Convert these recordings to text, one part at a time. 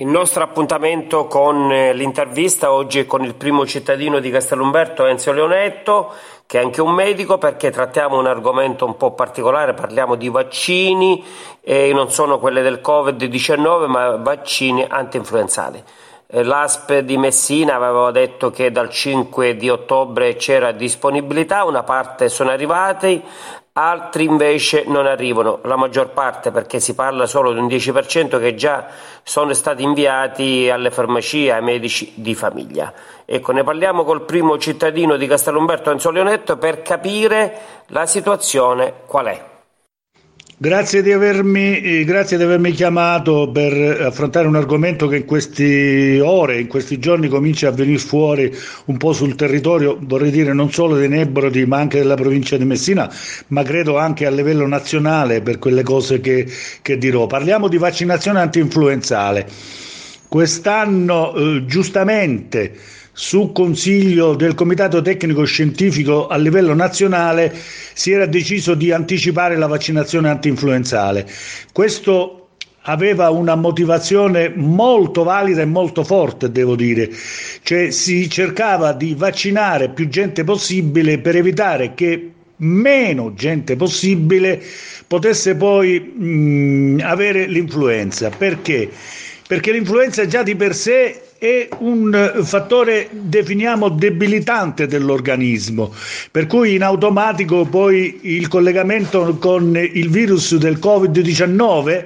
Il nostro appuntamento con eh, l'intervista oggi è con il primo cittadino di Castellumberto, Enzio Leonetto, che è anche un medico perché trattiamo un argomento un po' particolare, parliamo di vaccini e non sono quelle del Covid-19 ma vaccini anti-influenzali. Eh, L'ASP di Messina aveva detto che dal 5 di ottobre c'era disponibilità, una parte sono arrivati, altri invece non arrivano, la maggior parte perché si parla solo di un 10% che già sono stati inviati alle farmacie, ai medici di famiglia. Ecco, ne parliamo col primo cittadino di Castellumberto Enzo Leonetto per capire la situazione qual è. Grazie di, avermi, eh, grazie di avermi chiamato per affrontare un argomento che in queste ore, in questi giorni comincia a venire fuori un po' sul territorio, vorrei dire non solo dei Nebrodi ma anche della provincia di Messina, ma credo anche a livello nazionale per quelle cose che, che dirò. Parliamo di vaccinazione anti-influenzale. Quest'anno eh, giustamente su consiglio del Comitato Tecnico Scientifico a livello nazionale si era deciso di anticipare la vaccinazione antinfluenzale. Questo aveva una motivazione molto valida e molto forte, devo dire, cioè si cercava di vaccinare più gente possibile per evitare che meno gente possibile potesse poi mh, avere l'influenza. Perché? Perché l'influenza già di per sé è un fattore, definiamo, debilitante dell'organismo, per cui in automatico poi il collegamento con il virus del Covid-19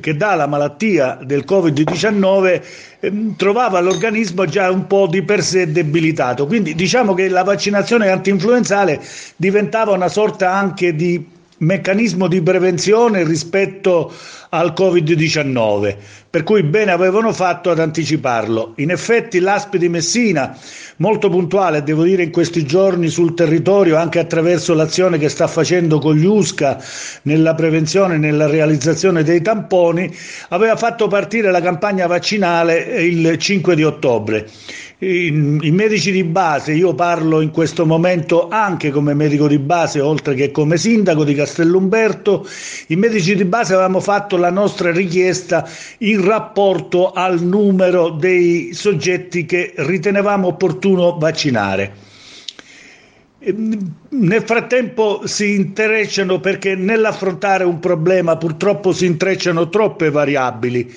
che dà la malattia del Covid-19 ehm, trovava l'organismo già un po' di per sé debilitato. Quindi diciamo che la vaccinazione antinfluenzale diventava una sorta anche di meccanismo di prevenzione rispetto al Covid-19, per cui bene avevano fatto ad anticiparlo. In effetti l'ASP di Messina, molto puntuale, devo dire in questi giorni sul territorio, anche attraverso l'azione che sta facendo con gli USCA nella prevenzione e nella realizzazione dei tamponi, aveva fatto partire la campagna vaccinale il 5 di ottobre i, i, medici di base, io parlo in questo momento anche come medico di base, oltre che come sindaco di Castellumberto, i medici di base avevamo fatto la nostra richiesta in rapporto al numero dei soggetti che ritenevamo opportuno vaccinare. Nel frattempo si intrecciano perché nell'affrontare un problema purtroppo si intrecciano troppe variabili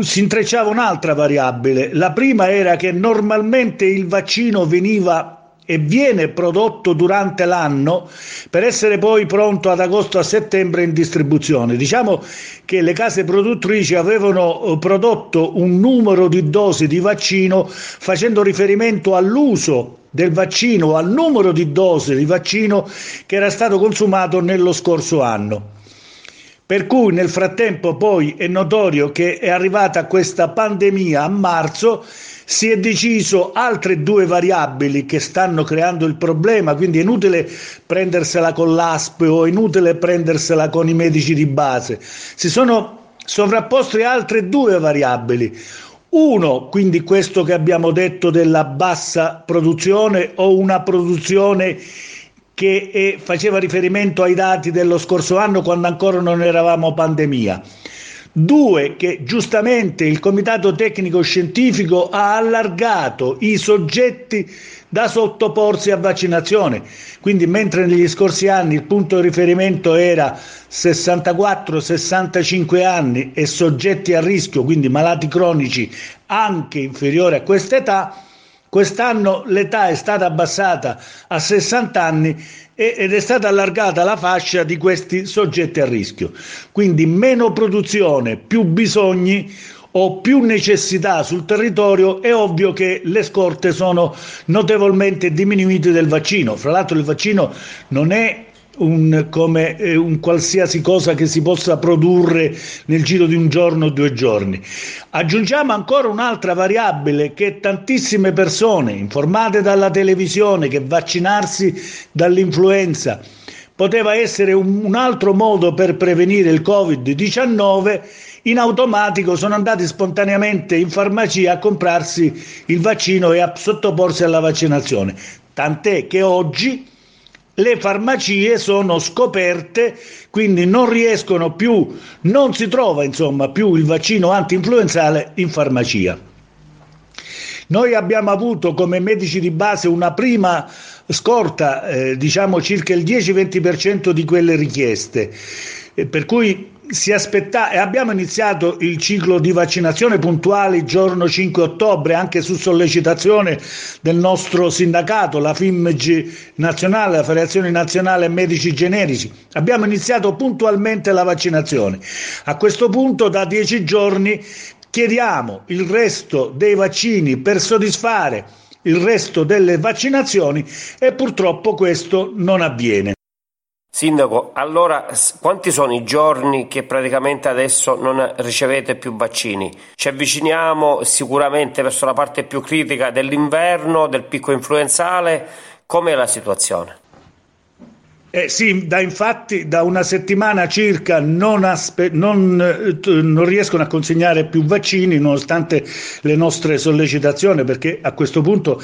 si intrecciava un'altra variabile. La prima era che normalmente il vaccino veniva e viene prodotto durante l'anno per essere poi pronto ad agosto a settembre in distribuzione. Diciamo che le case produttrici avevano eh, prodotto un numero di dosi di vaccino facendo riferimento all'uso del vaccino, al numero di dosi di vaccino che era stato consumato nello scorso anno. Per cui nel frattempo poi è notorio che è arrivata questa pandemia a marzo, si è deciso altre due variabili che stanno creando il problema, quindi è inutile prendersela con l'ASP o è inutile prendersela con i medici di base. Si sono sovrapposte altre due variabili. Uno, quindi questo che abbiamo detto della bassa produzione o una produzione che eh, faceva riferimento ai dati dello scorso anno quando ancora non eravamo pandemia. Due, che giustamente il Comitato Tecnico Scientifico ha allargato i soggetti da sottoporsi a vaccinazione. Quindi mentre negli scorsi anni il punto di riferimento era 64-65 anni e soggetti a rischio, quindi malati cronici anche inferiori a questa età, Quest'anno l'età è stata abbassata a 60 anni ed è stata allargata la fascia di questi soggetti a rischio. Quindi meno produzione, più bisogni o più necessità sul territorio, è ovvio che le scorte sono notevolmente diminuite del vaccino. Fra l'altro il vaccino non è un, come eh, un qualsiasi cosa che si possa produrre nel giro di un giorno o due giorni. Aggiungiamo ancora un'altra variabile che tantissime persone informate dalla televisione che vaccinarsi dall'influenza poteva essere un, un altro modo per prevenire il Covid-19 in automatico sono andati spontaneamente in farmacia a comprarsi il vaccino e a sottoporsi alla vaccinazione. Tant'è che oggi le farmacie sono scoperte, quindi non riescono più, non si trova insomma più il vaccino anti-influenzale in farmacia. Noi abbiamo avuto come medici di base una prima scorta, eh, diciamo circa il 10-20% di quelle richieste, eh, per cui si aspetta, abbiamo iniziato il ciclo di vaccinazione puntuale il giorno 5 ottobre anche su sollecitazione del nostro sindacato, la FIMG nazionale, la Federazione Nazionale Medici Generici. Abbiamo iniziato puntualmente la vaccinazione. A questo punto da dieci giorni chiediamo il resto dei vaccini per soddisfare il resto delle vaccinazioni e purtroppo questo non avviene. Sindaco, allora quanti sono i giorni che praticamente adesso non ricevete più vaccini? Ci avviciniamo sicuramente verso la parte più critica dell'inverno, del picco influenzale, com'è la situazione? Eh sì, da infatti da una settimana circa non, aspe- non, eh, non, riescono a consegnare più vaccini nonostante le nostre sollecitazioni perché a questo punto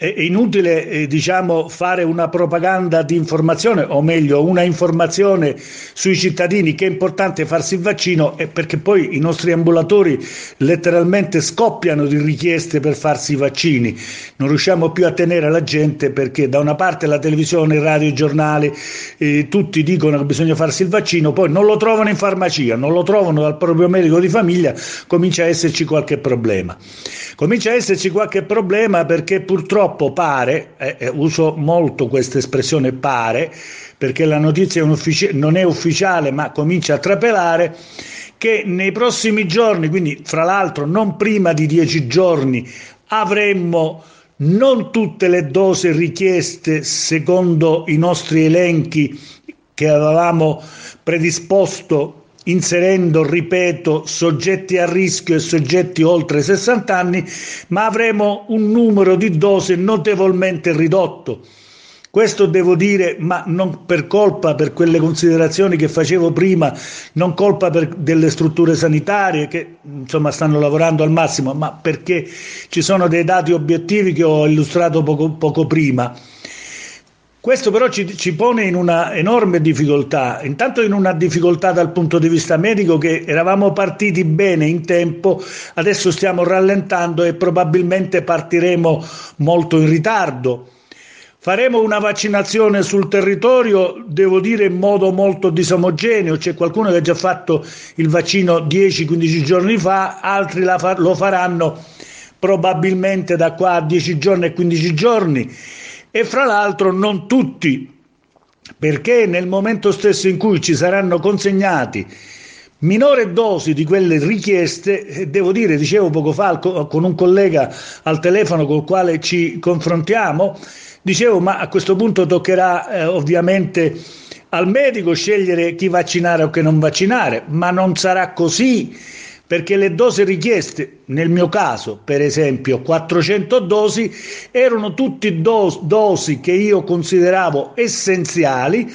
è inutile eh, diciamo, fare una propaganda di informazione, o meglio, una informazione sui cittadini che è importante farsi il vaccino, perché poi i nostri ambulatori letteralmente scoppiano di richieste per farsi i vaccini. Non riusciamo più a tenere la gente perché da una parte la televisione, il radio, i giornali, eh, tutti dicono che bisogna farsi il vaccino, poi non lo trovano in farmacia, non lo trovano dal proprio medico di famiglia, comincia a esserci qualche problema. Comincia a esserci qualche problema perché purtroppo pare, eh, eh uso molto questa espressione pare, perché la notizia non è ufficiale ma comincia a trapelare, che nei prossimi giorni, quindi fra l'altro non prima di dieci giorni, avremmo non tutte le dosi richieste secondo i nostri elenchi che avevamo predisposto inserendo, ripeto, soggetti a rischio e soggetti oltre 60 anni, ma avremo un numero di dosi notevolmente ridotto. Questo devo dire, ma non per colpa, per quelle considerazioni che facevo prima, non colpa delle strutture sanitarie che insomma stanno lavorando al massimo, ma perché ci sono dei dati obiettivi che ho illustrato poco, poco prima. Questo però ci, ci, pone in una enorme difficoltà, intanto in una difficoltà dal punto di vista medico che eravamo partiti bene in tempo, adesso stiamo rallentando e probabilmente partiremo molto in ritardo. Faremo una vaccinazione sul territorio, devo dire in modo molto disomogeneo, c'è qualcuno che ha già fatto il vaccino 10-15 giorni fa, altri fa- lo faranno probabilmente da qua a 10 giorni e 15 giorni e fra l'altro non tutti, perché nel momento stesso in cui ci saranno consegnati minore dosi di quelle richieste, eh, devo dire, dicevo poco fa con un collega al telefono col quale ci confrontiamo, dicevo ma a questo punto toccherà eh, ovviamente al medico scegliere chi vaccinare o che non vaccinare, ma non sarà così perché le dosi richieste, nel mio caso per esempio 400 dosi, erano tutte dos- dosi che io consideravo essenziali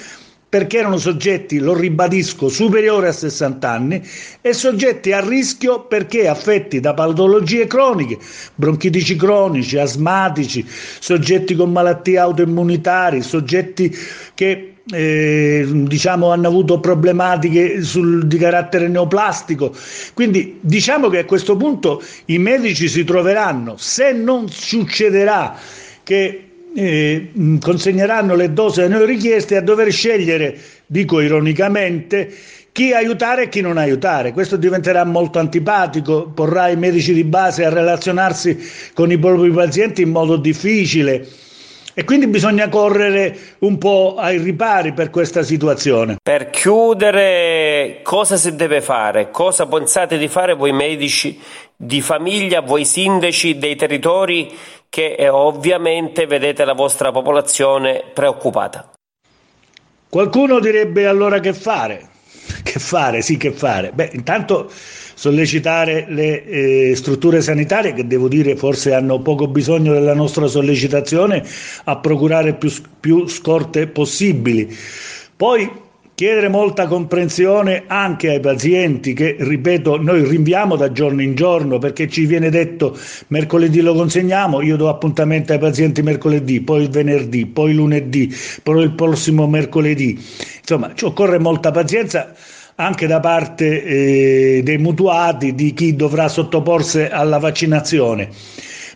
perché erano soggetti, lo ribadisco, superiori a 60 anni e soggetti a rischio perché affetti da patologie croniche, bronchitici cronici, asmatici, soggetti con malattie autoimmunitarie, soggetti che eh, diciamo hanno avuto problematiche sul, di carattere neoplastico. Quindi diciamo che a questo punto i medici si troveranno, se non succederà che eh, consegneranno le dosi a noi richieste, a dover scegliere, dico ironicamente, chi aiutare e chi non aiutare. Questo diventerà molto antipatico, porrà i medici di base a relazionarsi con i propri pazienti in modo difficile e quindi bisogna correre un po' ai ripari per questa situazione. Per chiudere, cosa si deve fare? Cosa pensate di fare voi medici di famiglia, voi sindaci dei territori che eh, ovviamente vedete la vostra popolazione preoccupata? Qualcuno direbbe allora che fare? Che fare? Sì, che fare. Beh, intanto sollecitare le eh, strutture sanitarie che devo dire forse hanno poco bisogno della nostra sollecitazione a procurare più, più scorte possibili. Poi chiedere molta comprensione anche ai pazienti che, ripeto, noi rinviamo da giorno in giorno perché ci viene detto mercoledì lo consegniamo, io do appuntamento ai pazienti mercoledì, poi il venerdì, poi lunedì, poi il prossimo mercoledì. Insomma, ci occorre molta pazienza anche da parte eh, dei mutuati, di chi dovrà sottoporsi alla vaccinazione.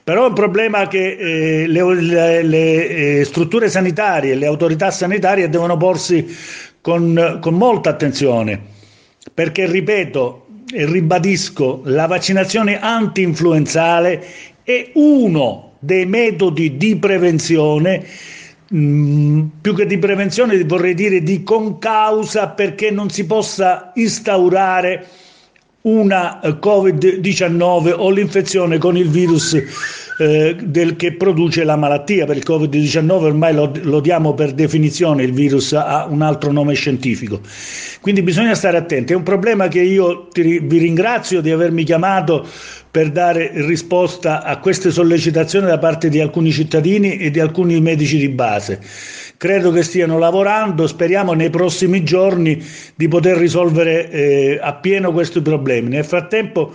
Però è un problema che eh, le, le, le eh, strutture sanitarie, le autorità sanitarie devono porsi con, con molta attenzione, perché ripeto e ribadisco, la vaccinazione anti-influenzale è uno dei metodi di prevenzione mh, mm, più che di prevenzione vorrei dire di concausa perché non si possa instaurare una eh, Covid-19 o l'infezione con il virus eh, del, che produce la malattia. Per il Covid-19 ormai lo, lo, diamo per definizione, il virus ha un altro nome scientifico. Quindi bisogna stare attenti. È un problema che io ti, vi ringrazio di avermi chiamato per dare risposta a queste sollecitazioni da parte di alcuni cittadini e di alcuni medici di base. Credo che stiano lavorando, speriamo nei prossimi giorni di poter risolvere eh, appieno questi problemi. Nel frattempo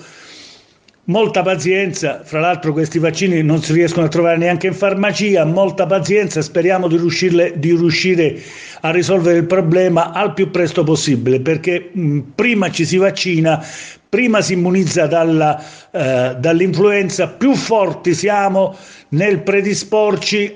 molta pazienza, fra l'altro questi vaccini non si riescono a trovare neanche in farmacia, molta pazienza, speriamo di, di riuscire a risolvere il problema al più presto possibile, perché mh, prima ci si vaccina, prima si immunizza dalla, eh, dall'influenza, più forti siamo nel predisporci